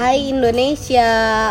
Hai Indonesia,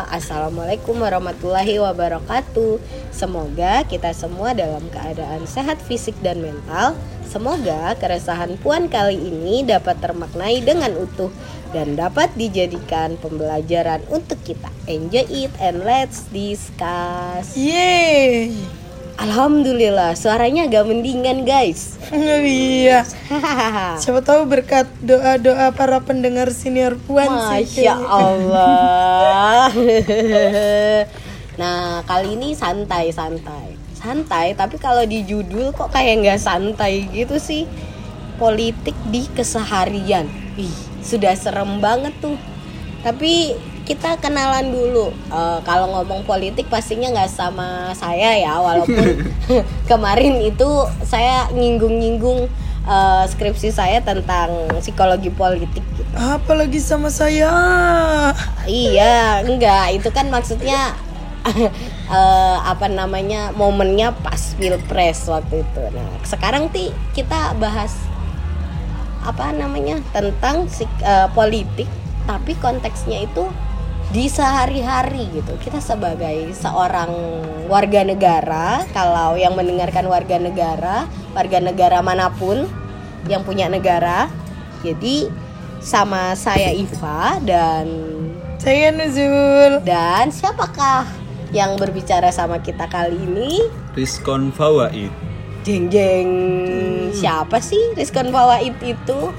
Assalamualaikum warahmatullahi wabarakatuh. Semoga kita semua dalam keadaan sehat fisik dan mental. Semoga keresahan Puan kali ini dapat termaknai dengan utuh Dan dapat dijadikan pembelajaran untuk kita. Enjoy it and let's discuss. Yeay. Alhamdulillah, suaranya agak mendingan guys Iya. Siapa tahu berkat doa-doa para pendengar senior Puan sih. Masya. Allah. nah kali ini santai santai santai tapi kalau di judul kok kayak nggak santai gitu sih politik di keseharian. Ih sudah serem banget tuh. Tapi kita kenalan dulu. Eh, kalau ngomong politik pastinya nggak sama saya ya, walaupun kemarin itu saya nyinggung-nyinggung eh, skripsi saya tentang psikologi politik gitu. Apalagi sama saya. Iya, enggak. Itu kan maksudnya eh, apa namanya momennya pas pilpres waktu itu. Nah, sekarang ti kita bahas apa namanya tentang eh, politik, tapi konteksnya itu di sehari-hari gitu. Kita sebagai seorang warga negara, kalau yang mendengarkan warga negara, warga negara mana pun yang punya negara, jadi sama saya Iva dan Saya Nuzul. dan siapakah yang berbicara sama kita kali ini? Riskon Fawaid. Jeng jeng. Siapa sih Rizkon Fawaid itu?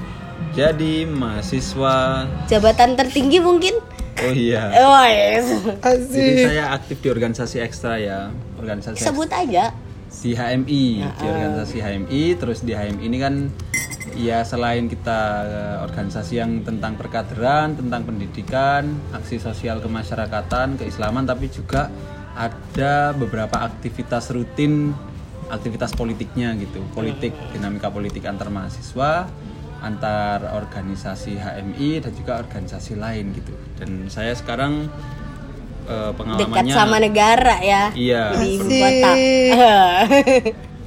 Jadi mahasiswa Jabatan tertinggi mungkin? Oh iya. Oh, yes. Jadi Asik. saya aktif di organisasi ekstra ya. Organisasi Sebut aja. di HMI, di organisasi HMI. Terus di HMI ini kan ya selain kita eh, organisasi yang tentang perkaderan, tentang pendidikan, aksi sosial kemasyarakatan, keislaman, tapi juga ada beberapa aktivitas rutin, aktivitas politiknya gitu, politik, dinamika politik antar mahasiswa, antar organisasi HMI dan juga organisasi lain gitu. Dan saya sekarang Dekat pengalamannya sama negara ya. Iya. Di kota.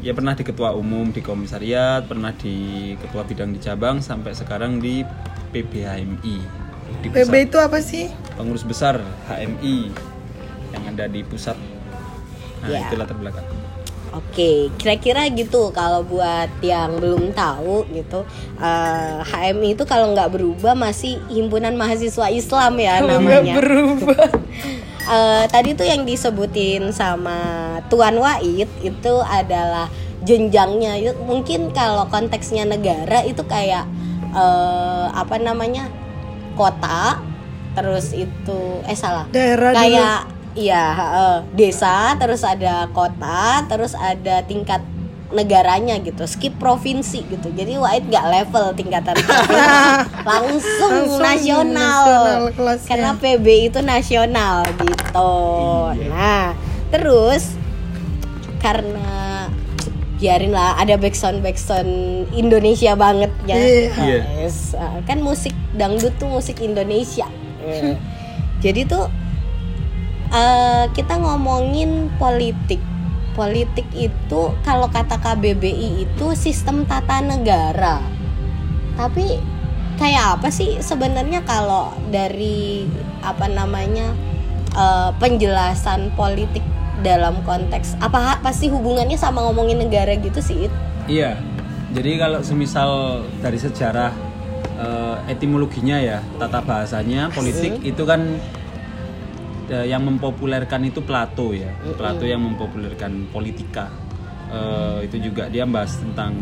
Ya pernah di ketua umum di komisariat, pernah di ketua bidang di cabang, sampai sekarang di PBHMI. Di PB pusat itu apa sih? pengurus besar HMI yang ada di pusat. Nah, Ya. itu latar belakang. Oke, kira-kira gitu kalau buat yang belum tahu gitu, eh, HMI itu kalau nggak berubah masih himpunan mahasiswa Islam ya Kalau nggak namanya. berubah. Eh, tadi tuh yang disebutin sama Tuan Wahid itu adalah jenjangnya. Mungkin kalau konteksnya negara itu kayak eh, apa namanya kota, terus itu eh salah Daerah dulu. Iya eh, desa, terus ada kota, terus ada tingkat negaranya gitu skip provinsi gitu jadi Wahid nggak level tingkatan provinsi langsung, Langsung nasional, nasional kelasnya. karena PB itu nasional gitu. Nah, terus karena biarin lah ada backsound backsound Indonesia banget ya. Iya. Yes. Uh, Kan musik dangdut tuh musik Indonesia. Jadi tuh eh, kita ngomongin politik. Politik itu kalau kata KBBI itu sistem tata negara. Tapi kayak apa sih sebenarnya kalau dari apa namanya eh, penjelasan politik dalam konteks apa sih hubungannya sama ngomongin negara gitu sih It? Iya. Jadi kalau semisal dari sejarah eh, etimologinya ya, tata bahasanya politik itu kan eh, yang mempopulerkan itu Plato ya. Plato yang mempopulerkan politika. Eh, itu juga dia bahas tentang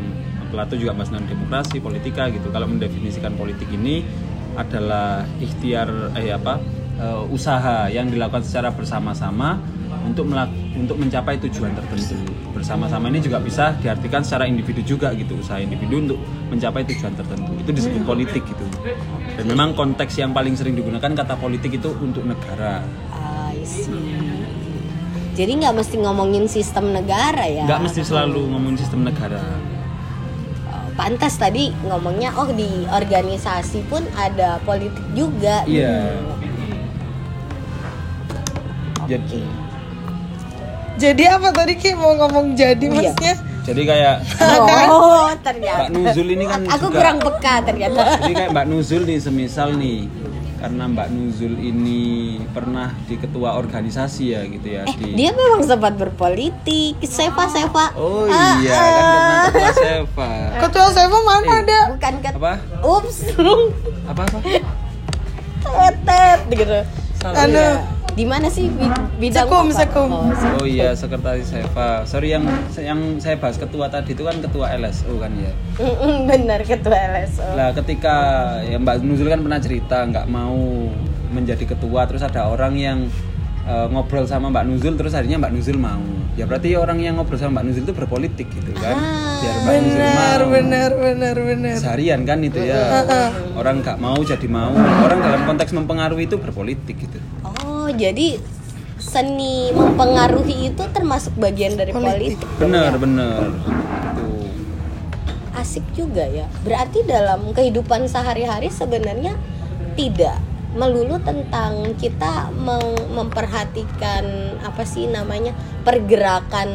Plato juga bahas tentang demokrasi, politika gitu. Kalau mendefinisikan politik ini adalah ikhtiar eh apa? eh, usaha yang dilakukan secara bersama-sama untuk melak- untuk mencapai tujuan tertentu. Bersama-sama ini juga bisa diartikan secara individu juga gitu, usaha individu untuk mencapai tujuan tertentu. Itu disebut politik gitu. Dan memang konteks yang paling sering digunakan kata politik itu untuk negara. See. Jadi nggak mesti ngomongin sistem negara ya? Nggak mesti selalu ngomongin sistem negara. Oh, Pantas tadi ngomongnya oh di organisasi pun ada politik juga. Iya. Hmm. Jadi, Jadi apa tadi Ki mau ngomong jadi Iya. maksudnya? jadi kayak Oh ternyata. Mbak Nuzul ini kan Aku juga- kurang peka ternyata. Jadi kayak Mbak Nuzul nih semisal nih karena Mbak Nuzul ini pernah di ketua organisasi ya gitu ya Eh, di dia memang sempat berpolitik. Seva, Seva. Oh Ah, iya kan ah. karena ketua Seva. Ketua Seva mana Eh. ada? Bukan ke Apa? Ups. Apa apa? Tetet gitu. Salah. Anu, Iya. Di mana sih bi- bidang Sekum, apa? Sekum. Oh. Oh iya sekretaris Seva. Sorry yang yang saya bahas ketua tadi itu kan ketua LSU kan ya. Benar ketua LSO. Lah ketika ya Mbak Nuzul kan pernah cerita nggak mau menjadi ketua terus ada orang yang eh, ngobrol sama Mbak Nuzul terus akhirnya Mbak Nuzul mau. Ya berarti orang yang ngobrol sama Mbak Nuzul itu berpolitik gitu kan. Ah, Biar Mbak Nuzul benar, mau. benar, benar, benar. Seharian kan itu ya. Orang nggak mau jadi mau. Orang dalam konteks mempengaruhi itu berpolitik gitu. Oh, jadi seni mempengaruhi itu termasuk bagian dari Politik. politik. Bener bener. Itu. Asik juga ya. Berarti dalam kehidupan sehari-hari sebenarnya tidak melulu tentang kita memperhatikan apa sih namanya pergerakan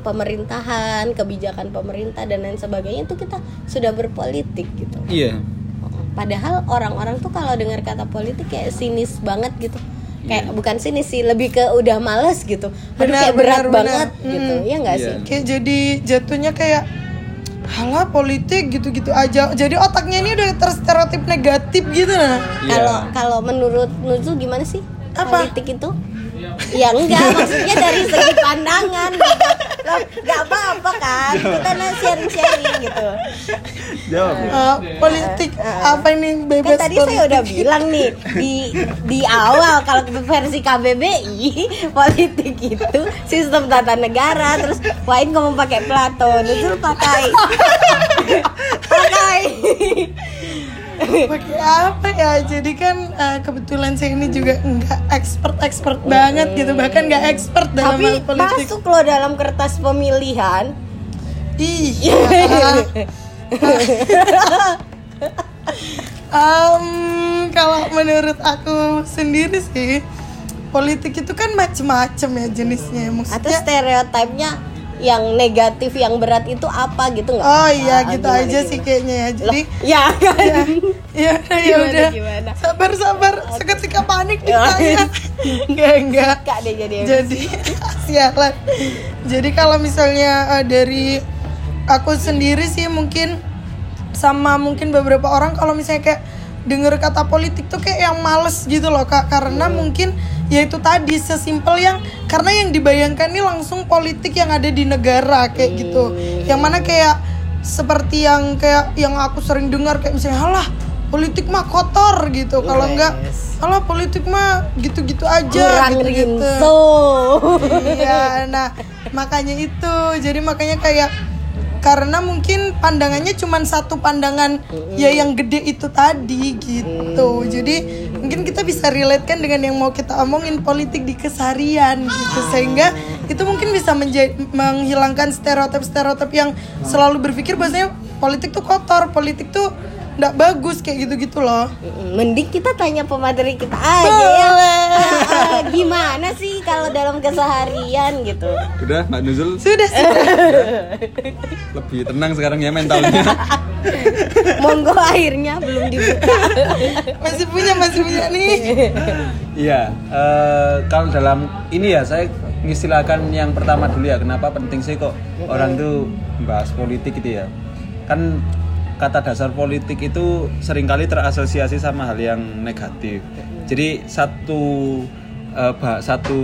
pemerintahan, kebijakan pemerintah dan lain sebagainya itu kita sudah berpolitik gitu. Iya. Padahal orang-orang tuh kalau dengar kata politik kayak sinis banget gitu. Kayak Iya. bukan sinis sih, lebih ke udah males gitu. Aduh Benar, kayak berat benar, banget benar. gitu. Mm. Ya enggak Iya. sih? Kayak jadi jatuhnya kayak halah politik gitu-gitu aja. Jadi otaknya ini udah terstereotip negatif gitu nah. Iya. Kalau kalau menurut Nuzul gimana sih? Apa? Politik itu? Ya enggak, maksudnya dari segi pandangan gitu. Loh, enggak apa-apa kan? Kita nah sharing-sharing gitu. Jawab. ya. Eh, politik apa ini Kan bebas tadi saya udah bilang nih di di awal kalau versi KBBI politik itu sistem tata negara terus Wain ngomong pakai Plato, Nuzul pakai pakai pakai apa ya? Jadi kan eh, kebetulan saya ini juga nggak expert expert banget gitu. Bahkan nggak expert dalam tapi hal politik. masuk loh dalam kertas pemilihan. Iya. Em, kalau menurut aku sendiri sih politik itu kan macem-macem ya jenisnya. Atau maksudnya stereotipnya yang negatif yang berat itu apa gitu nggak? oh iya Ah, gitu gimana, aja sih gimana? kayaknya ya. Loh, jadi ya kan? ya ya, ya Gimana, udah. gimana? sabar sabar. Seketika panik Ya. ditanya enggak enggak Kak deh jadi jadi sialan. Jadi kalau misalnya eh, dari aku sendiri sih mungkin sama mungkin beberapa orang kalau misalnya kayak denger kata politik tuh kayak yang males gitu loh kak. Karena mungkin ya itu tadi sesimpel yang karena yang dibayangkan ini langsung politik yang ada di negara kayak gitu. Yang mana kayak seperti yang kayak yang aku sering dengar kayak misalnya halah politik mah kotor gitu. Kalau enggak halah politik mah gitu-gitu aja kurang gitu-gitu. rinso. Iya nah makanya itu. Jadi makanya kayak karena mungkin pandangannya cuma satu pandangan ya yang gede itu tadi gitu. Jadi mungkin kita bisa relate kan dengan yang mau kita omongin politik di keseharian gitu. Sehingga itu mungkin bisa menghilangkan stereotip-stereotip yang selalu berpikir bahwasanya politik tuh kotor politik tuh nggak bagus kayak gitu-gitu loh Mending kita tanya pemateri kita aja ya. Ah, Gimana sih kalau dalam keseharian gitu? Udah Mbak Nuzul sudah sih lebih tenang sekarang ya mentalnya. Monggo airnya belum dibuka. masih punya masih punya nih Iya, eh, kalau dalam ini ya saya mengistilahkan yang pertama dulu ya. Kenapa penting sih kok orang tuh bahas politik gitu ya? Kan kata dasar politik itu sering kali terasosiasi sama hal yang negatif. Jadi satu bah- satu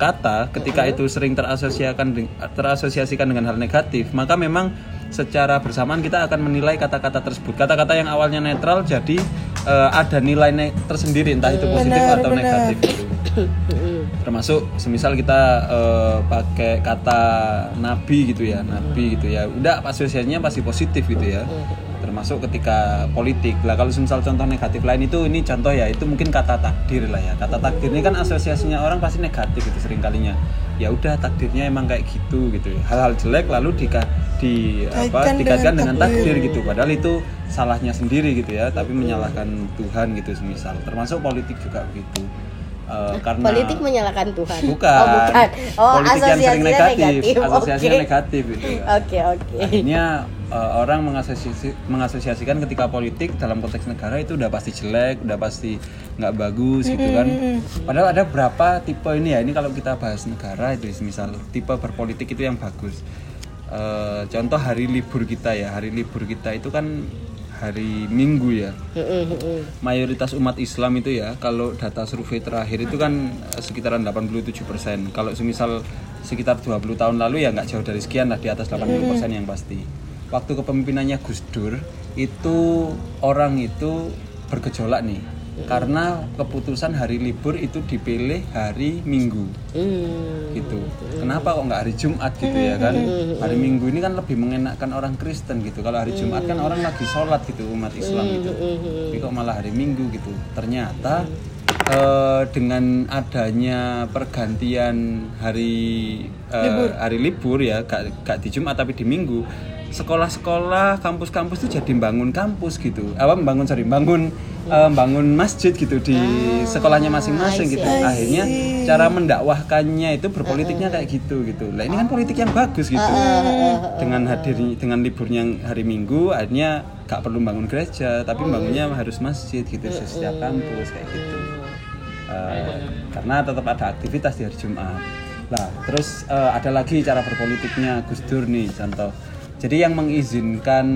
kata ketika itu sering terasosiasikan terasosiasikan dengan hal negatif, maka memang secara bersamaan kita akan menilai kata-kata tersebut. Kata-kata yang awalnya netral jadi eh, ada nilai ne- tersendiri entah itu positif Benar, atau benar. negatif. Termasuk semisal kita eh, pakai kata nabi gitu ya, nabi gitu ya. Udah asosiasinya pasti positif gitu ya. Termasuk ketika politik. Lah kalau misal contoh negatif lain itu ini contoh ya itu mungkin kata takdir lah ya. Kata takdir ini kan asosiasinya orang pasti negatif gitu sering kalinya. Ya udah takdirnya emang kayak gitu gitu. Hal-hal jelek lalu di di apa Kaitkan dikaitkan dengan dengan takdir. takdir gitu padahal itu salahnya sendiri gitu ya tapi menyalahkan Tuhan gitu semisal termasuk politik juga begitu Eh, karena Politik menyalahkan Tuhan. bukan, Oh, bukan. Oh, politik yang sering negatif, negatif. asosiasinya Oke. negatif gitu ya. Oke, oke. akhirnya eh, orang mengasosiasi, mengasosiasikan ketika politik dalam konteks negara itu udah pasti jelek, udah pasti nggak bagus gitu kan. Padahal ada berapa tipe ini ya. Ini kalau kita bahas negara itu misal tipe berpolitik itu yang bagus. Eh, contoh hari libur kita ya. Hari libur kita itu kan hari Minggu ya. Mayoritas umat Islam itu ya kalau data survei terakhir itu kan eh, sekitaran 87%. Kalau semisal sekitar 20 tahun lalu ya nggak jauh dari sekian lah di atas 80% yang pasti. Waktu kepemimpinannya Gus Dur itu orang itu bergejolak nih. Karena keputusan hari libur itu dipilih hari Minggu Hmm. gitu. Kenapa kok nggak hari Jumat gitu ya kan? Hari Minggu ini kan lebih mengenakkan orang Kristen gitu. Kalau hari Jumat kan orang lagi sholat gitu umat Islam gitu. Tapi kok malah hari Minggu gitu. Ternyata eh, dengan adanya pergantian hari eh, hari libur ya, gak, gak di Jumat tapi di Minggu, sekolah-sekolah, kampus-kampus itu jadi bangun kampus gitu. Apa bangun sorry, bangun eh, bangun masjid gitu di sekolahnya masing-masing gitu. Akhirnya cara mendakwahkannya itu berpolitiknya kayak gitu gitu. Lah ini kan politik yang bagus gitu. Dengan hadir dengan liburnya hari Minggu akhirnya gak perlu bangun gereja tapi bangunnya harus masjid gitu di setiap kampus kayak gitu. Eh, karena tetap ada aktivitas di hari Jumat. Lah, terus eh, ada lagi cara berpolitiknya Gus Dur nih contoh. Jadi yang mengizinkan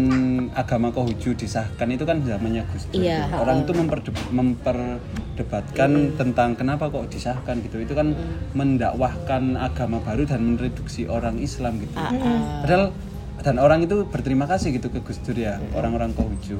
agama Konghucu disahkan itu kan zamannya Gus Dur. Iya. Orang itu memperde- memperdebatkan tentang kenapa kok disahkan gitu. Itu kan mendakwahkan agama baru dan mereduksi orang Islam gitu. Padahal dan orang itu berterima kasih gitu ke Gus Dur ya, orang-orang Konghucu.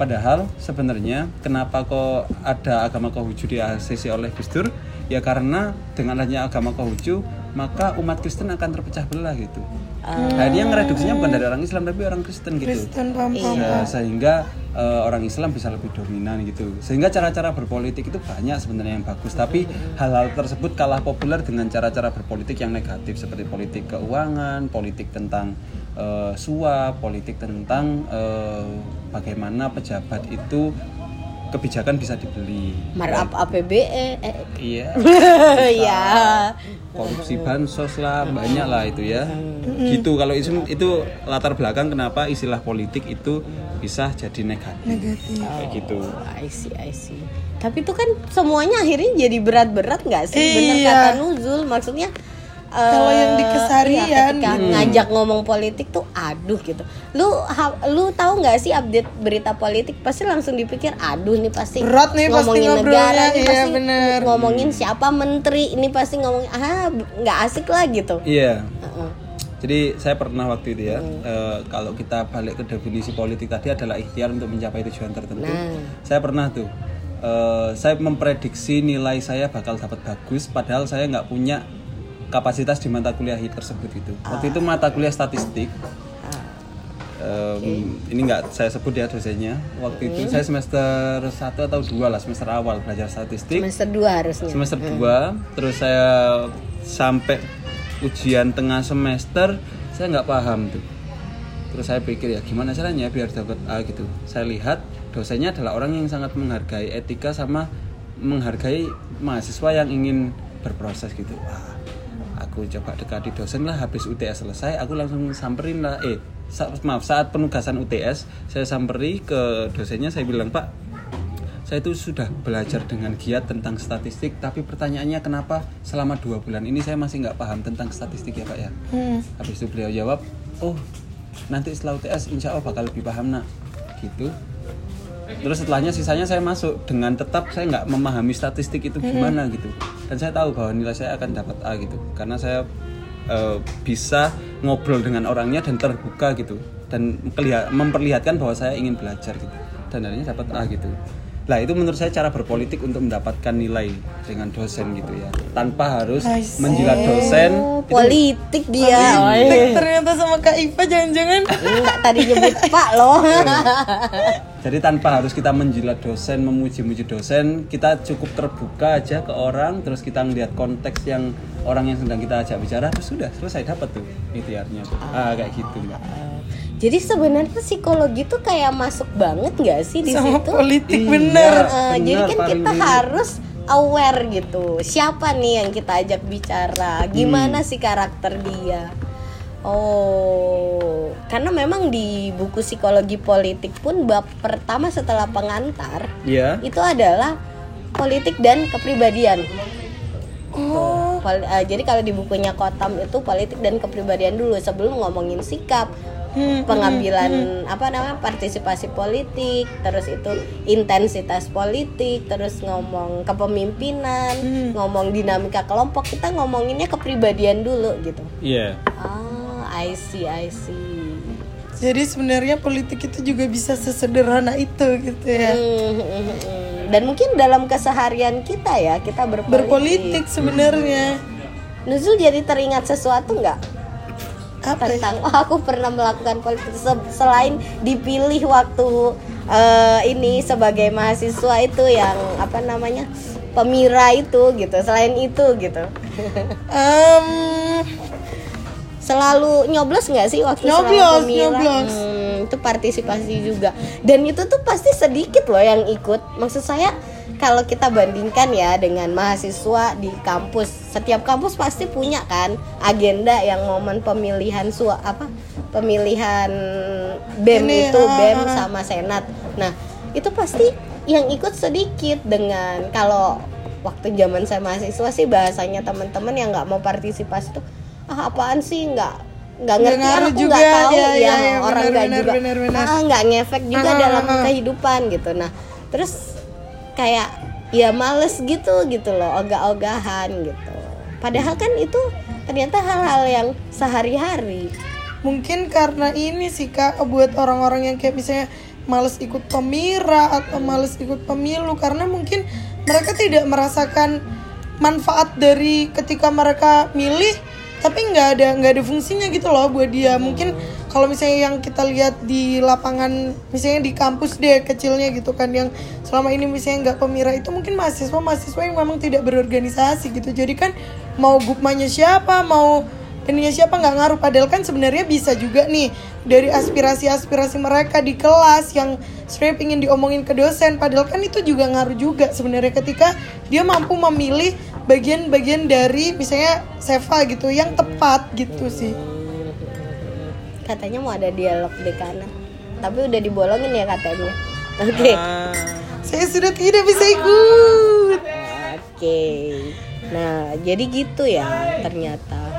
Padahal sebenarnya kenapa kok ada agama Konghucu di ACC oleh Gus Dur? Ya karena dengan adanya agama Konghucu maka umat Kristen akan terpecah belah gitu. Nah, dia ngereduksinya bukan dari orang Islam tapi orang Kristen gitu. Kristen paham. Nah, sehingga eh, orang Islam bisa lebih dominan gitu. Sehingga cara-cara berpolitik itu banyak sebenarnya yang bagus, tapi hal-hal tersebut kalah populer dengan cara-cara berpolitik yang negatif seperti politik keuangan, politik tentang eh, suap, politik tentang eh, bagaimana pejabat itu kebijakan bisa dibeli. Markup APBE. Eh, Iya. ya. Korupsi bansos lah banyak lah itu ya gitu kalau itu itu latar belakang kenapa istilah politik itu bisa jadi negatif, Negatif. kayak gitu I see, I see. Tapi itu kan semuanya akhirnya jadi berat-berat nggak sih? Bener Iya. kata Nuzul, maksudnya Kalau yang di keseharian, iya, ketika Hmm. ngajak ngomong politik tuh aduh gitu. Lu ha- lu tahu nggak sih update berita politik pasti langsung dipikir aduh nih pasti Berat nih pasti ngomongin ngobrolnya, negara nih iya, pasti bener. ngomongin siapa menteri ini pasti ngomongin ah nggak asik lah gitu. iya Heeh. jadi saya pernah waktu itu ya eh, kalau kita balik ke definisi politik tadi adalah ikhtiar untuk mencapai tujuan tertentu Nah. saya pernah tuh eh, saya memprediksi nilai saya bakal dapat bagus padahal saya nggak punya kapasitas di mata kuliah tersebut gitu waktu itu mata kuliah statistik. Em, ini nggak saya sebut ya dosennya. Waktu itu saya semester 1 atau dua lah semester awal belajar statistik. Semester 2 harusnya. semester 2 terus saya sampai ujian tengah semester saya nggak paham tuh. Terus saya pikir ya gimana caranya biar dapat A gitu? Saya lihat dosennya adalah orang yang sangat menghargai etika sama menghargai mahasiswa yang ingin berproses gitu. Wah, aku coba dekati dosen lah habis UTS selesai aku langsung samperin lah. Eh sa- maaf saat penugasan UTS saya samperi ke dosennya saya bilang pak saya itu sudah belajar dengan giat tentang statistik tapi pertanyaannya kenapa selama dua bulan ini saya masih nggak paham tentang statistik ya pak ya? Hmm. habis itu beliau jawab oh nanti setelah UTS insya Allah bakal lebih paham nak. Gitu. Terus setelahnya sisanya saya masuk dengan tetap saya nggak memahami statistik itu gimana gitu dan saya tahu bahwa nilai saya akan dapat A gitu. Karena saya eh, bisa ngobrol dengan orangnya dan terbuka gitu. Dan kelihat, memperlihatkan bahwa saya ingin belajar gitu. Dan akhirnya dapat A gitu. Lah itu menurut saya cara berpolitik untuk mendapatkan nilai dengan dosen gitu ya. Tanpa harus menjilat dosen. Politik dia. Oh, Tek, iya. ternyata sama Kak Iva jangan-jangan. Tadi nyebut Pak loh. Jadi tanpa harus kita menjilat dosen, memuji-muji dosen, kita cukup terbuka aja ke orang, terus kita ngeliat konteks yang orang yang sedang kita ajak bicara, terus sudah selesai dapat tuh ikhtiarnya. Ah kayak gitu mbak. Jadi sebenarnya psikologi tuh kayak masuk banget nggak sih di sama situ? politik Iya. bener. Eh, jadi benar, kan kita benar. harus aware gitu. Siapa nih yang kita ajak bicara? Gimana Hmm. sih karakter dia? Oh, karena memang di buku psikologi politik pun bab pertama setelah pengantar Iya. itu adalah politik dan kepribadian. Oh, eh, jadi kalau di bukunya Kotam itu politik dan kepribadian dulu sebelum ngomongin sikap, Hmm, pengambilan apa namanya partisipasi politik, terus itu intensitas politik, terus ngomong kepemimpinan, Hmm. ngomong dinamika kelompok, kita ngomonginnya kepribadian dulu gitu. Iya. Ah, I see, I see. jadi sebenarnya politik itu juga bisa sesederhana itu gitu ya. Hmm, hmm, hmm. Dan mungkin dalam keseharian kita ya kita berpolitik. Berpolitik sebenarnya. Nuzul jadi teringat sesuatu nggak Apa? ya? tentang oh aku pernah melakukan politik Se- selain dipilih waktu eh, ini sebagai mahasiswa itu yang apa namanya pemira itu gitu. Selain itu gitu. Em, Selalu nyoblos nggak sih waktu Nyoblos, nyoblos. Hmm, itu partisipasi juga. Dan itu tuh pasti sedikit loh yang ikut. Maksud saya kalau kita bandingkan ya dengan mahasiswa di kampus, setiap kampus pasti punya kan agenda yang momen pemilihan su apa pemilihan BEM Ini, itu ah, BEM ah. sama senat. Nah, itu pasti yang ikut sedikit dengan kalau waktu zaman saya mahasiswa sih bahasanya teman-teman yang nggak mau partisipasi tuh ah apaan sih? Nggak nggak ngerti. aku juga, nggak tahu ya, ya, ya, ya, orang nggak juga benar, benar. ah nggak ngefek juga Ah, dalam ah, ah. kehidupan gitu. Nah terus kayak ya males gitu gitu loh ogah-ogahan gitu. Padahal kan itu ternyata hal-hal yang sehari-hari. Mungkin karena ini sih kak buat orang-orang yang kayak misalnya males ikut pemira atau males ikut pemilu. Karena mungkin mereka tidak merasakan manfaat dari ketika mereka milih tapi nggak ada nggak ada fungsinya gitu loh buat dia. Mungkin kalau misalnya yang kita lihat di lapangan misalnya di kampus deh kecilnya gitu kan yang selama ini misalnya nggak pemira itu mungkin mahasiswa mahasiswa yang memang tidak berorganisasi gitu. Jadi kan mau gupmanya siapa mau ininya siapa nggak ngaruh. Padahal kan sebenarnya bisa juga nih dari aspirasi-aspirasi mereka di kelas yang sebenarnya ingin diomongin ke dosen. Padahal kan itu juga ngaruh juga sebenarnya ketika dia mampu memilih bagian-bagian dari misalnya Seva gitu yang tepat gitu sih katanya mau ada dialog di kanan tapi udah dibolongin ya katanya oke Ah, saya sudah tidak bisa ikut Oke. Nah, jadi gitu ya ternyata.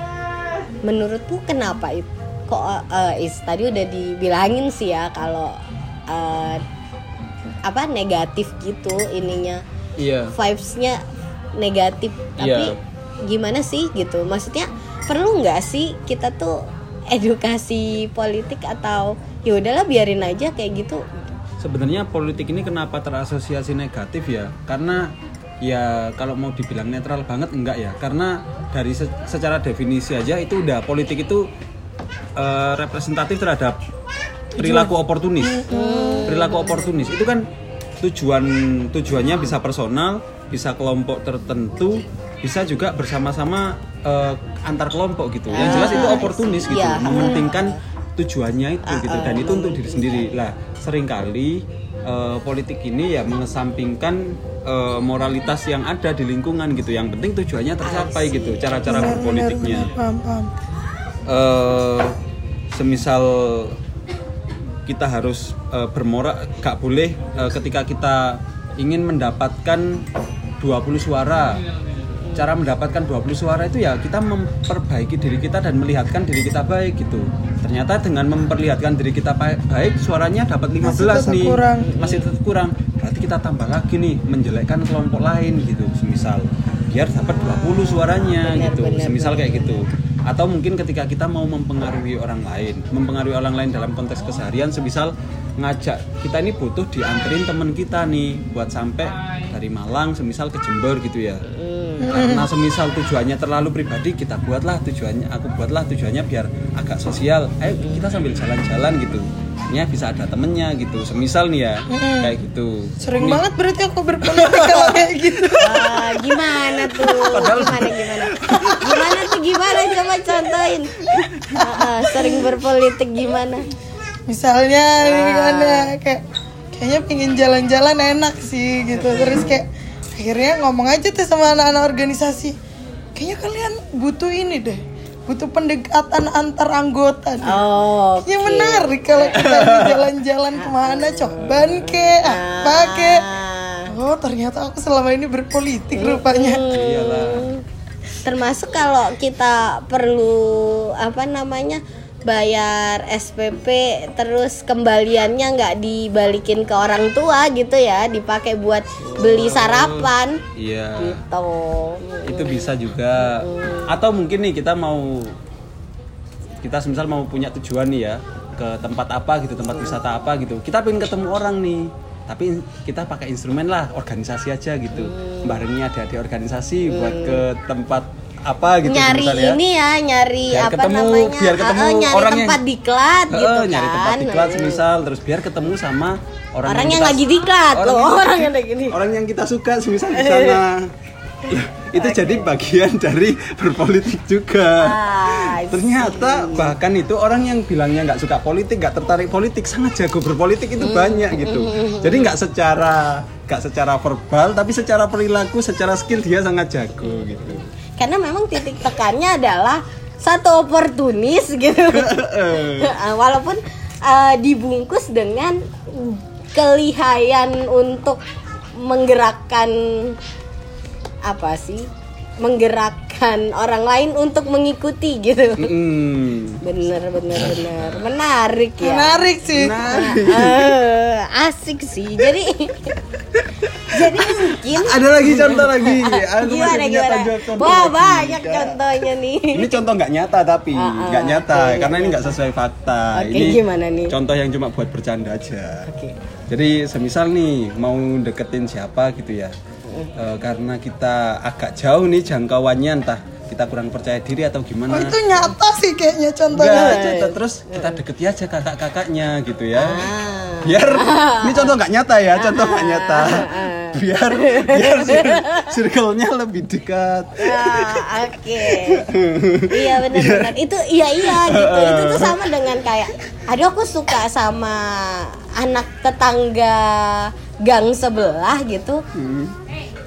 Menurutmu kenapa itu? Kok eh, is tadi udah dibilangin sih ya kalau eh, apa negatif gitu ininya Iya. vibesnya negatif tapi Iya. gimana sih gitu maksudnya perlu nggak sih kita tuh edukasi politik atau ya udahlah biarin aja kayak gitu Sebenarnya politik ini kenapa terasosiasi negatif ya? Karena ya kalau mau dibilang netral banget enggak ya? Karena dari se- secara definisi aja itu udah politik itu eh, representatif terhadap perilaku oportunis. Perilaku oportunis itu kan tujuan tujuannya bisa personal, bisa kelompok tertentu, bisa juga bersama-sama eh, antar kelompok gitu. Yang jelas itu oportunis gitu, Iya. mementingkan tujuannya itu gitu. dan itu untuk diri sendiri. lah sering kali eh, politik ini ya mengesampingkan eh, moralitas yang ada di lingkungan gitu. Yang penting tujuannya tercapai gitu cara-cara berpolitiknya eh semisal kita harus eh, bermoral gak boleh eh, ketika kita ingin mendapatkan 20 suara. Cara mendapatkan 20 suara itu ya kita memperbaiki diri kita dan melihatkan diri kita baik gitu. Ternyata dengan memperlihatkan diri kita ba- baik suaranya dapat 15 Masih tetap nih. kurang. masih tetap kurang. Berarti kita tambah lagi nih menjelekkan kelompok lain gitu. Semisal biar dapat 20 suaranya Benar, gitu. benar, semisal kayak gitu. Atau mungkin ketika kita mau mempengaruhi orang lain mempengaruhi orang lain dalam konteks keseharian semisal ngajak kita ini butuh dianterin temen kita nih buat sampai dari Malang semisal ke Jember gitu ya karena semisal tujuannya terlalu pribadi kita buatlah tujuannya aku buatlah tujuannya biar agak sosial ayo kita sambil jalan-jalan gitu ya bisa ada temennya gitu semisal nih ya kayak gitu sering Ini- banget berarti aku berpolitik kalau kayak gitu Wah, gimana tuh? Gimana gimana? Gimana tuh gimana coba contohin. Ah, ah, sering berpolitik gimana? Misalnya gimana? Kayak kayaknya pingin jalan-jalan enak sih gitu. Terus kayak akhirnya ngomong aja tuh sama anak-anak organisasi kayaknya kalian butuh ini deh butuh pendekatan antar anggota nih. Oh, Ya menarik kalau kita jalan-jalan ke mana coban ke apa ke? Oh ternyata aku selama ini berpolitik rupanya. Iyalah. termasuk kalau kita perlu apa namanya bayar SPP terus kembaliannya nggak dibalikin ke orang tua gitu ya dipakai buat beli sarapan Iya. gitu Itu bisa juga. Atau mungkin nih kita mau kita misal mau punya tujuan nih ya ke tempat apa gitu, tempat wisata apa gitu. Kita pengen ketemu orang nih. Tapi kita pakai instrumen lah, organisasi aja gitu. Barengi ada di organisasi buat ke tempat apa gitu nyari misalnya. ini ya nyari Biar apa ketemu- namanya? biar ketemu ah, nyari orang yang- tempat diklat Heeh, gitu nyari tempat kan. diklat semisal terus biar ketemu sama orang, orang yang kita- lagi diklat orang loh yang- orang yang kayak gini. orang yang kita suka semisal di sana. Itu jadi bagian dari berpolitik juga. Ah, ternyata bahkan itu orang yang bilangnya nggak suka politik nggak tertarik politik sangat jago berpolitik itu banyak gitu. Jadi nggak secara nggak secara verbal tapi secara perilaku secara skill dia sangat jago gitu karena memang titik tekannya adalah satu oportunis gitu. Walaupun uh, dibungkus dengan kelihayan untuk menggerakkan apa sih menggerakkan orang lain untuk mengikuti gitu. Mm. bener bener bener. Menarik ya. Menarik sih. Nah, Eh, asik sih. Jadi jadi mungkin ada lagi contoh lagi. Aku gimana gimana? contoh- contoh wah lagi. banyak Ya. contohnya nih. Ini contoh nggak nyata tapi Ah, ah, nggak nyata oke, karena ini nggak sesuai fakta. Oke, ini gimana nih? contoh yang cuma buat bercanda aja. Oke. jadi semisal nih mau deketin siapa gitu ya Eh, karena kita agak jauh nih jangkauannya entah kita kurang percaya diri atau gimana. Oh itu nyata sih kayaknya Enggak, contohnya contoh terus kita deketi aja kakak-kakaknya gitu ya. Ah. biar ini contoh nggak nyata ya contoh nggak nyata. biar biar cir- circle-nya lebih dekat. Ah, oke. Iya benar-benar itu iya iya gitu. Itu tuh sama dengan kayak aduh aku suka sama anak tetangga gang sebelah gitu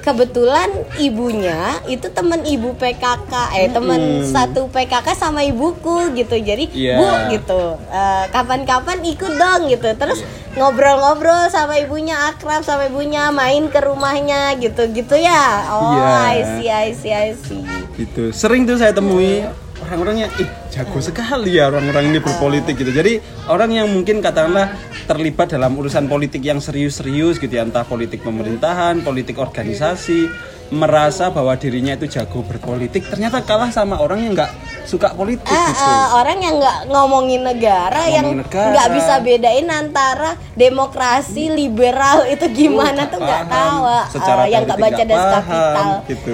kebetulan ibunya itu temen ibu PKK eh temen satu PKK sama ibuku gitu. Jadi Iya. bu gitu eh, kapan-kapan ikut dong gitu. Terus ngobrol-ngobrol sama ibunya akrab sama ibunya main ke rumahnya gitu gitu ya oh Iya. I see I see I see. Gitu. Sering tuh saya temui orang-orang yang ih jago sekali ya orang-orang ini berpolitik gitu. Jadi orang yang mungkin katakanlah terlibat dalam urusan politik yang serius-serius gitu ya entah politik pemerintahan politik organisasi merasa bahwa dirinya itu jago berpolitik ternyata kalah sama orang yang nggak suka politik Ah, gitu. ah, orang yang nggak ngomongin negara yang Ngomongin negara. nggak bisa bedain antara demokrasi liberal itu gimana tuh nggak tahu ah, secara yang nggak baca das kapital gitu.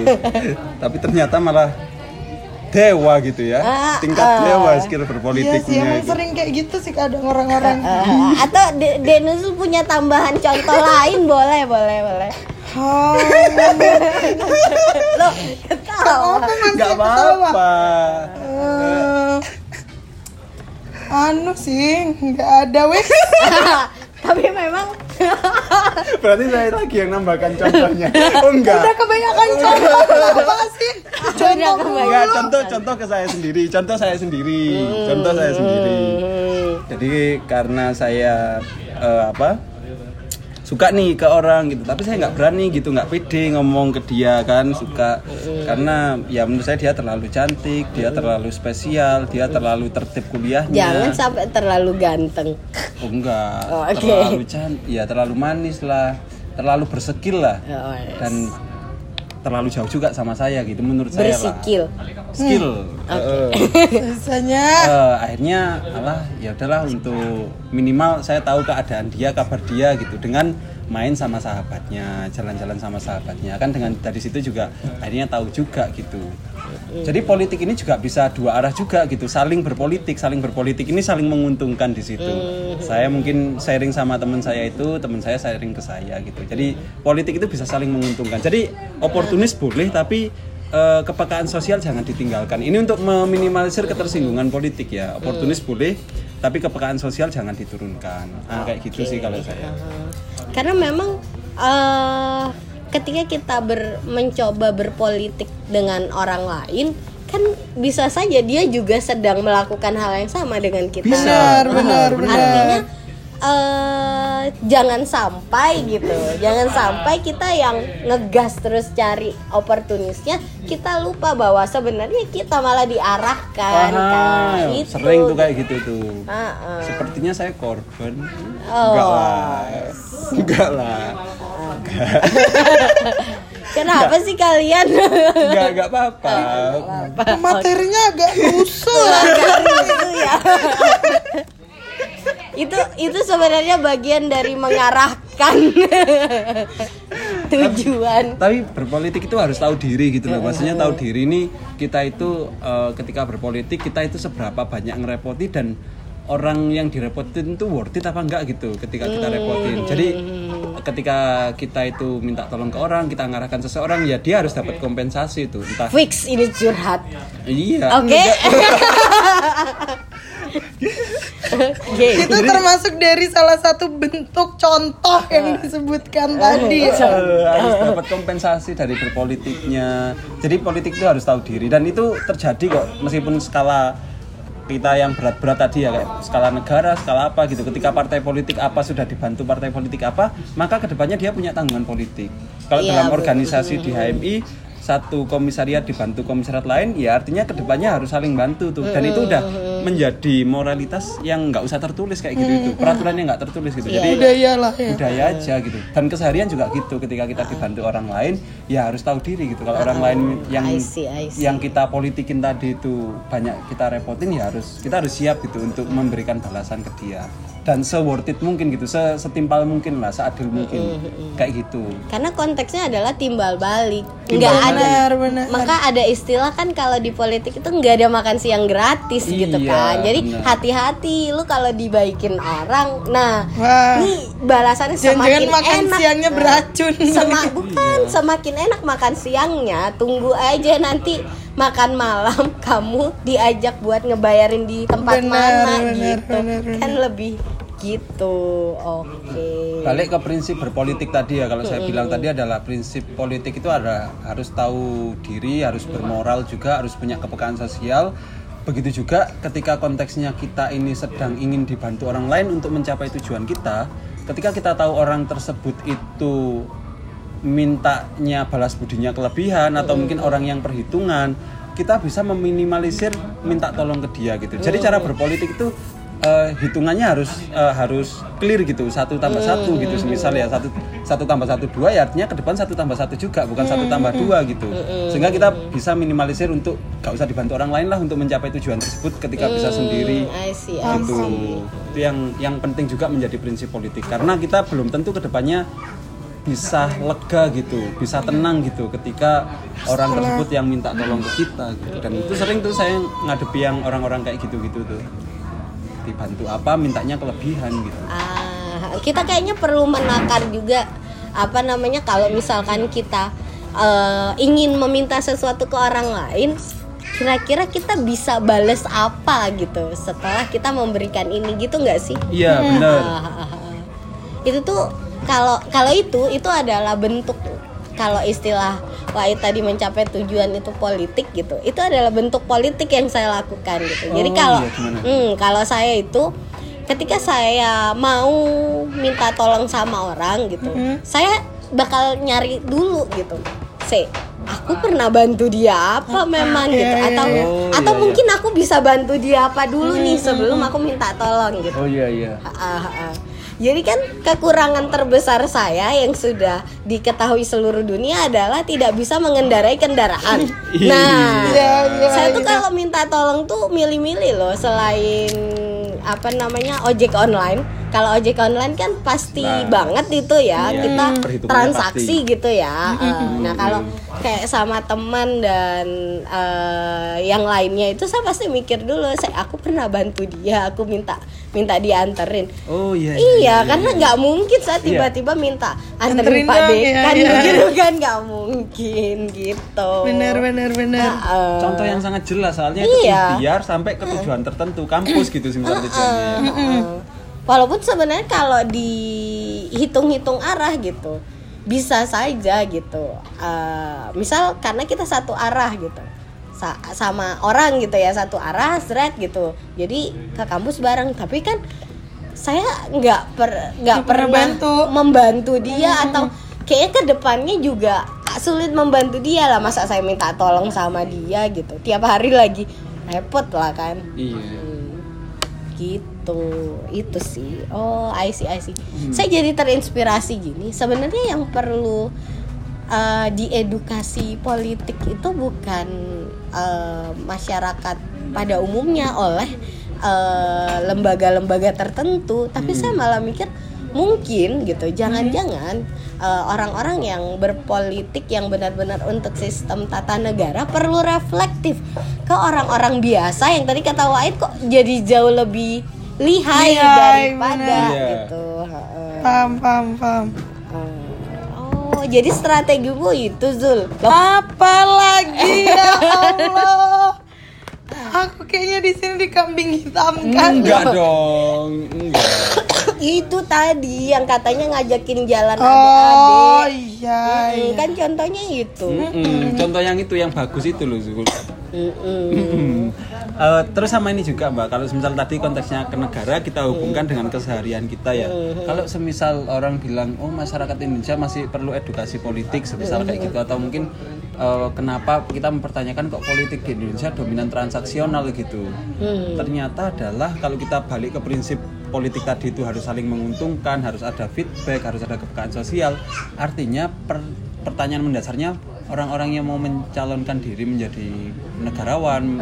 Tapi ternyata malah dewa gitu ya. Ah, tingkat ah. dewa skill Iya sih berpolitiknya emang gitu. sering kayak gitu sih kadang orang-orang. Ah, atau De- Denus punya tambahan contoh lain boleh boleh boleh. Oh, lo ketawa. Ketawa? apa-apa. Eh, anu sih nggak ada wes tapi memang berarti saya lagi yang nambahkan contohnya. Oh enggak. Udah kebanyakan contoh. apa sih? Contoh. Enggak, contoh contoh ke saya sendiri. Contoh saya sendiri. Contoh saya sendiri. Jadi karena saya eh, apa suka nih ke orang gitu. Tapi saya nggak berani gitu nggak pede ngomong ke dia kan suka. Karena ya menurut saya dia terlalu cantik dia terlalu spesial dia terlalu tertib kuliahnya. Jangan sampai terlalu ganteng. Oh, enggak. Oh, oke. terlalu cantik ya terlalu manis lah terlalu bersekil lah. Oh, yes. dan terlalu jauh juga sama saya gitu menurut saya lah. Bersikil. Skill. Heeh. biasanya Eh, akhirnya alah ya udahlah untuk minimal saya tahu keadaan dia kabar dia gitu. Dengan main sama sahabatnya jalan-jalan sama sahabatnya kan dengan dari situ juga akhirnya tahu juga gitu jadi politik ini juga bisa dua arah juga gitu saling berpolitik saling berpolitik ini saling menguntungkan di situ saya mungkin sharing sama teman saya itu teman saya sharing ke saya gitu jadi politik itu bisa saling menguntungkan jadi oportunis boleh tapi eh, kepekaan sosial jangan ditinggalkan. Ini untuk meminimalisir ketersinggungan politik ya. Oportunis boleh, tapi kepekaan sosial jangan diturunkan. Nah, kayak gitu sih kalau saya. Karena memang eh ketika kita ber, mencoba berpolitik dengan orang lain kan bisa saja dia juga sedang melakukan hal yang sama dengan kita. Benar, benar, benar. Artinya eh jangan sampai gitu, jangan sampai kita yang ngegas terus cari opportunisnya, kita lupa bahwa sebenarnya kita malah diarahkan Wah, kan. Itu. sering tuh kayak gitu tuh. Ah, ah. Sepertinya saya korban. Oh. Enggak lah. Enggak lah. Kenapa sih kalian? Enggak, enggak apa-apa. Materinya agak rusuh. itu ya. Itu itu sebenarnya bagian dari mengarahkan tujuan. Tapi berpolitik itu harus tahu diri gitu loh. Maksudnya tahu diri ini kita itu eh, ketika berpolitik kita itu seberapa banyak ngerepoti dan orang yang direpotin itu worth it apa enggak gitu ketika kita repotin. Jadi ketika kita itu minta tolong ke orang, kita ngarahkan seseorang ya dia harus dapat kompensasi itu. Entah Fix ini curhat. iya. Oke. Oke. Itu termasuk dari salah satu bentuk contoh yang disebutkan tadi. Eh, harus dapat kompensasi dari berpolitiknya. Jadi politik itu harus tahu diri dan itu terjadi kok meskipun skala kita yang berat-berat tadi ya kayak skala negara, skala apa gitu. Ketika partai politik apa sudah dibantu partai politik apa, maka ke depannya dia punya tanggungan politik. Kalau Iya, dalam organisasi di HMI satu komisariat dibantu komisariat lain, ya artinya ke depannya harus saling bantu tuh. Dan itu udah menjadi moralitas yang nggak usah tertulis kayak gitu itu. Peraturan yang nggak tertulis gitu. Jadi Budaya lah ya. budaya aja gitu dan keseharian juga gitu ketika kita dibantu orang lain ya harus tahu diri gitu kalau orang lain yang I see, I see. yang kita politikin tadi itu banyak kita repotin ya harus kita harus siap gitu untuk memberikan balasan ke dia dan se worth it mungkin gitu se setimpal mungkin lah seadil mungkin kayak gitu Karena konteksnya adalah timbal balik. Timbal Nggak balik. ada. Benar, benar. Maka ada istilah kan kalau di politik itu nggak ada makan siang gratis gitu Iya, kan. Jadi hati-hati lu kalau dibaikin orang. Nah, Wah. nih balasannya Jangan-jangan semakin makan enak. siangnya beracun. Sema bukan semakin enak makan siangnya. Tunggu aja nanti makan malam kamu diajak buat ngebayarin di tempat Benar, mana benar, gitu. benar, benar. Kan lebih gitu. Oke. balik ke prinsip berpolitik tadi ya kalau saya bilang tadi adalah prinsip politik itu ada harus tahu diri harus bermoral juga harus punya kepekaan sosial begitu juga ketika konteksnya kita ini sedang ingin dibantu orang lain untuk mencapai tujuan kita ketika kita tahu orang tersebut itu mintanya balas budinya kelebihan atau mungkin orang yang perhitungan kita bisa meminimalisir minta tolong ke dia gitu. Jadi cara berpolitik itu eh, hitungannya harus eh, harus clear gitu. Satu tambah satu gitu semisal ya. Satu satu tambah satu dua ya artinya ke depan satu tambah satu juga bukan satu tambah dua gitu. Sehingga kita bisa minimalisir untuk gak usah dibantu orang lain lah untuk mencapai tujuan tersebut ketika bisa sendiri I see, I gitu. itu yang yang penting juga menjadi prinsip politik. Karena kita belum tentu ke depannya bisa lega gitu bisa tenang gitu ketika orang tersebut yang minta tolong ke kita gitu. dan itu sering tuh saya ngadepi yang orang-orang kayak gitu-gitu tuh dibantu apa mintanya kelebihan gitu Ah, kita kayaknya perlu menakar juga apa namanya kalau misalkan kita eh, ingin meminta sesuatu ke orang lain, kira-kira kita bisa bales apa gitu setelah kita memberikan ini gitu nggak sih? iya benar Ah, itu tuh kalau kalau itu itu adalah bentuk kalau istilah Wahid tadi mencapai tujuan itu politik gitu itu adalah bentuk politik yang saya lakukan gitu. Jadi Oh, kalau iya, hmm, kalau saya itu ketika saya mau minta tolong sama orang gitu saya bakal nyari dulu gitu se aku pernah bantu dia apa memang gitu? Iya, atau iya. Oh, atau iya, iya. mungkin aku bisa bantu dia apa dulu nih sebelum aku minta tolong gitu. Oh iya iya. Ah, ah, ah. Jadi kan kekurangan terbesar saya yang sudah diketahui seluruh dunia adalah tidak bisa mengendarai kendaraan. Nah, Iya, iya, saya tuh iya. kalau minta tolong tuh milih-milih loh selain apa namanya ojek online. Kalau ojek online kan pasti Nah, banget itu ya iya, kita transaksi pasti. gitu ya. Eh, nah kalau kayak sama teman dan eh, yang lainnya itu saya pasti mikir dulu. Saya aku pernah bantu dia, aku minta minta dianterin. oh iya Iya, karena nggak mungkin saya Iya. tiba-tiba minta Anterin anterin Pak dong, iya, Dekan iya. gitu kan nggak mungkin gitu. Benar benar benar. Heeh. contoh yang sangat jelas soalnya itu Iya. biar sampai ke tujuan tertentu kampus gitu sih misalnya tujuannya ya. Heeh. Walaupun sebenarnya kalau dihitung-hitung arah gitu bisa saja gitu. Eh, misal karena kita satu arah gitu. sa- sama orang gitu ya satu arah seret gitu. Jadi ke kampus bareng. Tapi kan saya nggak per nggak pernah pernah bantu. membantu dia atau kayaknya ke depannya juga sulit membantu dia lah. Masa saya minta tolong sama dia gitu. Tiap hari lagi repot lah kan. Iya. Hmm, gitu itu sih. Oh I see I see. Saya jadi terinspirasi gini sebenarnya yang perlu eh, diedukasi politik itu bukan eh, masyarakat pada umumnya oleh eh, lembaga-lembaga tertentu tapi saya malah mikir mungkin gitu jangan-jangan eh, orang-orang yang berpolitik yang benar-benar untuk sistem tata negara perlu reflektif ke orang-orang biasa yang tadi kata Wahid kok jadi jauh lebih lihai, Lihai, daripada benar. Iya. gitu. Heeh. paham paham paham oh jadi strategimu itu Zul? Loh, apa lagi ya Allah. Aku kayaknya di sini dikambing hitamkan enggak dong enggak itu tadi yang katanya ngajakin jalan oh adik-adik. iya Mm, iya. kan contohnya itu. Mm-mm. contoh yang itu yang bagus itu loh Zul. Eh, terus sama ini juga mbak. Kalau semisal tadi konteksnya ke negara kita hubungkan dengan keseharian kita ya. Kalau semisal orang bilang oh masyarakat Indonesia masih perlu edukasi politik semisal kayak gitu. Atau mungkin eh, kenapa kita mempertanyakan kok politik di Indonesia dominan transaksional gitu. Ternyata adalah kalau kita balik ke prinsip politik tadi itu harus saling menguntungkan harus ada feedback harus ada kepekaan sosial. Artinya per- pertanyaan mendasarnya orang-orang yang mau mencalonkan diri menjadi negarawan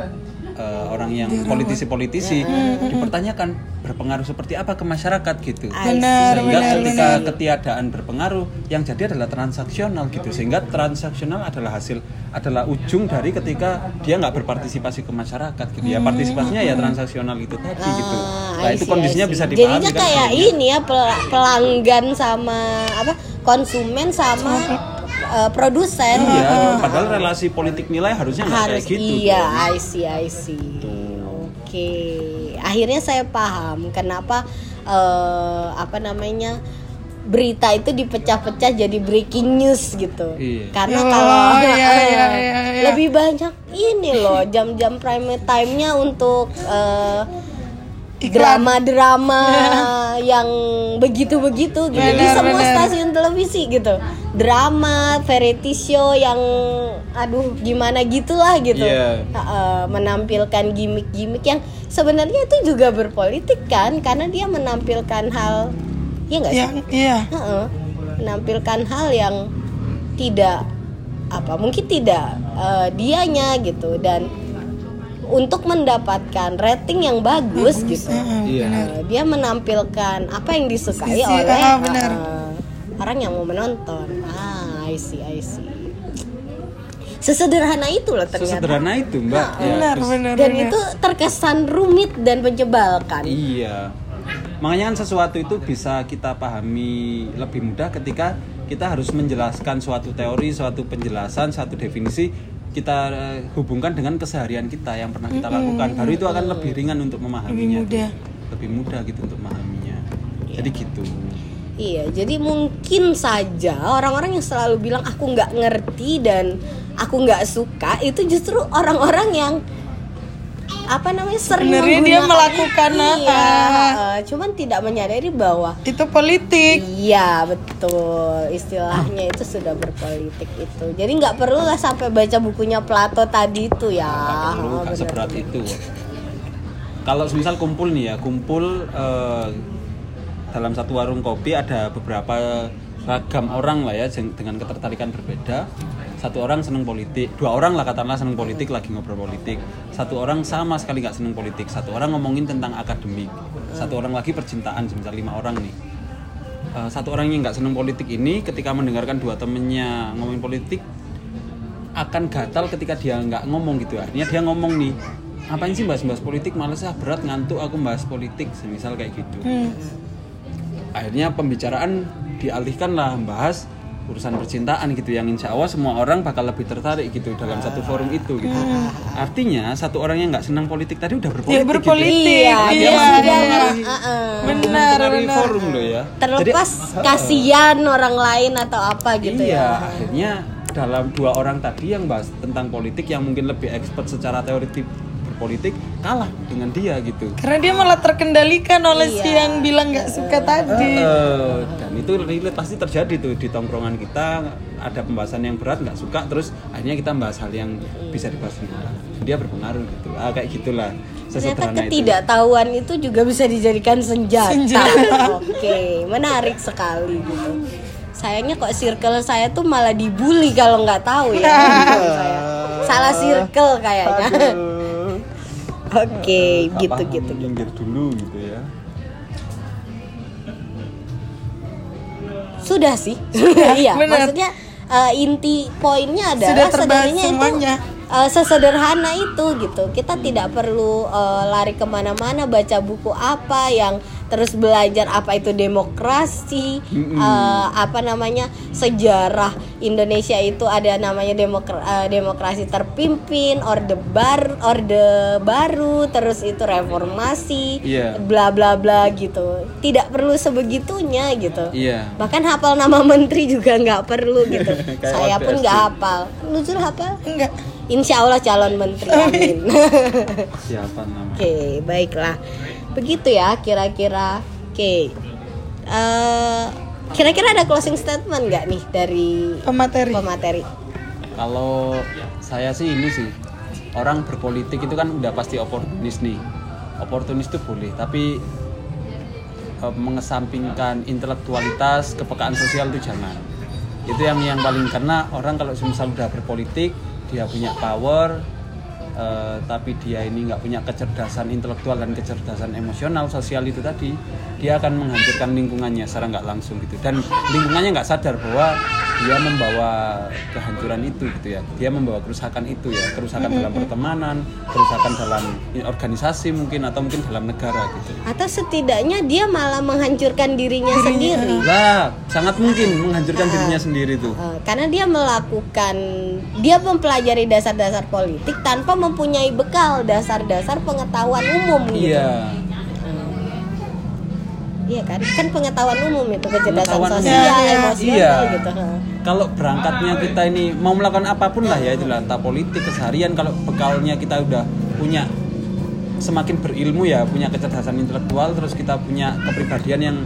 eh, orang yang politisi-politisi dipertanyakan berpengaruh seperti apa ke masyarakat? gitu. Benar, sehingga benar, ketika ketiadaan berpengaruh yang jadi adalah transaksional gitu. Sehingga transaksional adalah hasil adalah ujung dari ketika dia nggak berpartisipasi ke masyarakat gitu. Ya partisipasinya ya transaksional itu tadi gitu. Ah, nah itu see, kondisinya bisa dipahami Jadinya kan kayak ini ya pel- pelanggan sama apa konsumen sama eh, produsen. Iya, padahal relasi politik nilai harusnya nggak harus kayak gitu. iya dong. I see I see oke akhirnya saya paham kenapa eh, apa namanya berita itu dipecah-pecah jadi breaking news gitu Iya. karena Oh, kalau iya, iya, iya, iya. lebih banyak ini loh jam-jam prime time-nya untuk eh, Iklan. Drama-drama yang begitu-begitu gitu. Di Benar, semua benar. stasiun televisi gitu. Drama variety show yang aduh gimana gitulah gitu. Iya. Uh, menampilkan gimmick-gimmick yang sebenarnya itu juga berpolitik kan karena dia menampilkan hal ya nggak sih? Yang iya. Menampilkan hal yang tidak apa mungkin tidak eh, dianya gitu. Dan untuk mendapatkan rating yang bagus gitu Iya. eh, dia menampilkan apa yang disukai Sisi, oleh benar. eh, orang yang mau menonton ah I see I see sesederhana itu loh ternyata Sesederhana itu, Mbak. Ya, benar terus- benar dan benar. itu terkesan rumit dan menyebalkan Iya. Makanya kan sesuatu itu bisa kita pahami lebih mudah ketika kita harus menjelaskan suatu teori, suatu penjelasan, suatu definisi kita eh, hubungkan dengan keseharian kita yang pernah kita lakukan. Baru itu akan lebih ringan untuk memahaminya. Lebih mudah. Lebih mudah gitu untuk memahaminya. Jadi gitu. Iya, jadi mungkin saja orang-orang yang selalu bilang aku nggak ngerti dan aku nggak suka itu justru orang-orang yang apa namanya sering Sebenarnya dia melakukan, iya, ah. eh, cuman tidak menyadari bahwa itu politik iya betul istilahnya itu sudah berpolitik itu. Jadi nggak perlu lah sampai baca bukunya Plato tadi itu ya. Nggak perlu, Oh, seberat itu. Kalau misal kumpul nih ya, kumpul eh, dalam satu warung kopi ada beberapa ragam orang lah ya dengan ketertarikan berbeda. Satu orang seneng politik, dua orang lah katakanlah seneng politik lagi ngobrol politik. Satu orang sama sekali nggak seneng politik. Satu orang ngomongin tentang akademik. Satu orang lagi percintaan, misal lima orang nih. Eh, satu orang yang nggak seneng politik ini ketika mendengarkan dua temennya ngomongin politik akan gatal ketika dia nggak ngomong gitu artinya dia ngomong nih ngapain sih bahas-bahas politik males ah berat ngantuk aku bahas politik semisal kayak gitu Hmm. akhirnya pembicaraan dialihkan lah bahas urusan percintaan gitu yang insya Allah semua orang bakal lebih tertarik gitu dalam satu forum itu gitu artinya satu orang yang nggak senang politik tadi udah berpolitik ya gitu. berpolitik Iya, dia iya, iya. ah, ah. benar benar forum loh ya Terlepas Jadi, kasihan orang lain atau apa gitu iya, ya. akhirnya dalam dua orang tadi yang bahas tentang politik yang mungkin lebih expert secara teoritik berpolitik kalah dengan dia gitu. Karena dia malah terkendalikan oleh si Iya. yang bilang nggak suka tadi. Eh, dan itu relate pasti terjadi tuh di tongkrongan kita ada pembahasan yang berat nggak suka terus akhirnya kita bahas hal yang bisa dibahas ringan. dia berpengaruh gitu ah, kayak gitulah Ternyata sesederhana itu ketidaktahuan itu juga bisa dijadikan senjata. Senjata. Oke, menarik sekali gitu. Sayangnya kok circle saya tuh malah dibully kalau nggak tahu ya. saya. Salah circle kayaknya. Aduh. Oke, Nggak gitu paham, gitu. minggir dulu gitu ya Sudah sih. Iya, Benar. maksudnya eh, inti poinnya adalah Sudah sebenarnya itu semuanya. eh, sesederhana itu gitu. Kita tidak perlu eh, lari ke mana-mana baca buku apa yang terus belajar apa itu demokrasi, eh, apa namanya sejarah Indonesia itu ada namanya demokra- eh, demokrasi terpimpin, orde bar, orde baru, terus itu reformasi, Iya. bla bla bla gitu. Tidak perlu sebegitunya gitu. Iya. Bahkan hafal nama menteri juga nggak perlu gitu. Saya pun nggak hafal. Nuzul hafal? Enggak. insya Allah calon menteri amin. siapa namanya? Oke baiklah begitu ya kira-kira oke Eh, kira-kira ada closing statement nggak nih dari Pemateri. pemateri Kalau saya sih ini sih orang berpolitik itu kan udah pasti oportunis nih. Oportunis itu boleh, tapi eh, mengesampingkan intelektualitas, kepekaan sosial itu jangan. Itu yang yang paling karena orang kalau misal udah berpolitik, dia punya power, eh, tapi dia ini nggak punya kecerdasan intelektual dan kecerdasan emosional sosial itu tadi, dia akan menghancurkan lingkungannya secara nggak langsung gitu. Dan lingkungannya nggak sadar bahwa dia membawa kehancuran itu gitu ya. Dia membawa kerusakan itu ya, kerusakan dalam pertemanan, kerusakan dalam organisasi mungkin atau mungkin dalam negara gitu. atau setidaknya dia malah menghancurkan dirinya, sendiri Lah, sangat mungkin menghancurkan dirinya sendiri tuh. Eh, karena dia melakukan dia mempelajari dasar-dasar politik tanpa mempunyai bekal dasar-dasar pengetahuan umum gitu. Iya. Iya kan? Kan pengetahuan umum itu kecerdasan sosial, Iya, iya. emosional Iya. gitu. Kalau berangkatnya kita ini mau melakukan apa pun lah ya itulah entah politik keseharian kalau bekalnya kita udah punya semakin berilmu ya punya kecerdasan intelektual terus kita punya kepribadian yang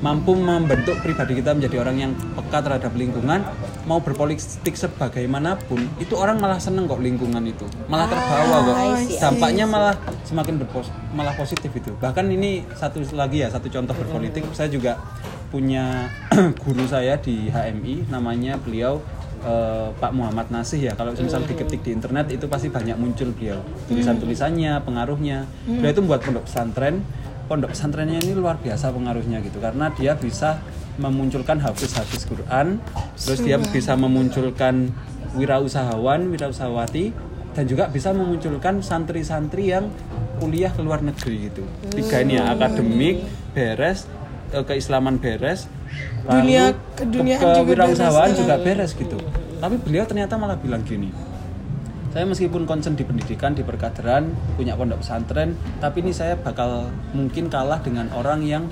mampu membentuk pribadi kita menjadi orang yang peka terhadap lingkungan mau berpolitik sebagaimanapun itu orang malah seneng kok lingkungan itu. Malah terbawa kok. Dampaknya malah semakin berpos malah positif itu. Bahkan ini satu lagi ya satu contoh berpolitik. Saya juga punya guru saya di HMI namanya beliau eh, Pak Muhammad Nasih ya. Kalau misal diketik di internet itu pasti banyak muncul beliau. Tulisan-tulisannya pengaruhnya. Beliau itu membuat pondok pesantren. Pondok pesantrennya ini luar biasa pengaruhnya gitu karena dia bisa memunculkan hafiz-hafiz Quran terus dia bisa memunculkan wirausahawan wirausahawati dan juga bisa memunculkan santri-santri yang kuliah ke luar negeri gitu. Tiga ini ya akademik beres eh, keislaman beres Dunia- keduniaan ke- juga kewirausahaan beres. juga beres gitu. Tapi beliau ternyata malah bilang gini saya meskipun concern di pendidikan di perkaderan punya pondok pesantren tapi ini saya bakal mungkin kalah dengan orang yang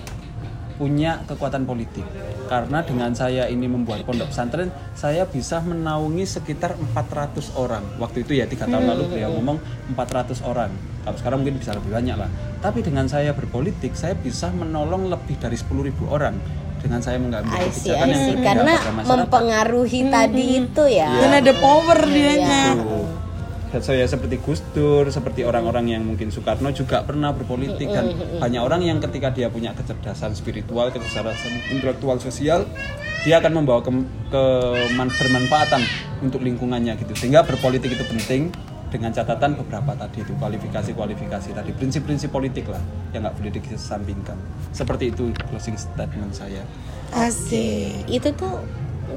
punya kekuatan politik. Karena dengan saya ini membuat pondok pesantren saya bisa menaungi sekitar 400 orang. Waktu itu ya tiga tahun lalu beliau ngomong 400 orang. Kalau sekarang mungkin bisa lebih banyak lah. Tapi dengan saya berpolitik saya bisa menolong lebih dari 10.000 orang. Dengan saya mengambil kebijakan yang Karena pada masyarakat. mempengaruhi tadi itu ya. Iya. Dan ada power dianya. Tuh. Dan saya seperti Gus Dur, seperti orang-orang yang mungkin Soekarno juga pernah berpolitik dan banyak orang yang ketika dia punya kecerdasan spiritual, kecerdasan intelektual sosial, dia akan membawa ke, keman- bermanfaatan untuk lingkungannya gitu. Sehingga berpolitik itu penting dengan catatan beberapa tadi itu kualifikasi-kualifikasi tadi prinsip-prinsip politik lah yang nggak boleh dikesampingkan. Seperti itu closing statement saya. Asik. Itu tuh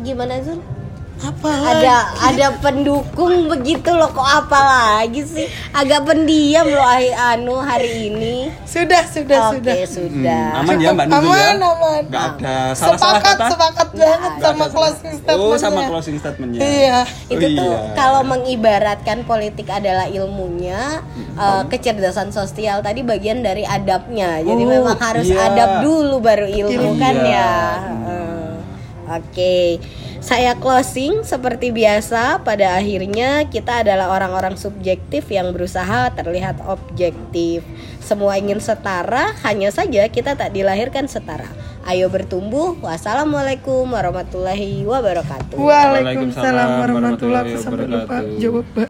gimana Zul? Apa? Ada ada pendukung begitu loh kok apa lagi sih? Agak pendiam loh ai- anu hari ini. Sudah, sudah, Oke, sudah. sudah. Hmm, aman ya Mbak Nurul ya? Aman, aman. Nggak ada salah-salah sepakat, kata? sepakat banget ada. sama closing statement. Oh, sama closing statementnya. Iya. itu Oh, tuh iya. kalau mengibaratkan politik adalah ilmunya eh, kecerdasan sosial tadi bagian dari adabnya jadi Oh, memang harus iya. adab dulu baru ilmu Iya. kan ya Heeh. oke Saya closing seperti biasa. Pada akhirnya kita adalah orang-orang subjektif yang berusaha terlihat objektif. Semua ingin setara, hanya saja kita tak dilahirkan setara. Ayo bertumbuh. Wassalamualaikum warahmatullahi wabarakatuh. Waalaikumsalam warahmatullahi wabarakatuh. Jawab.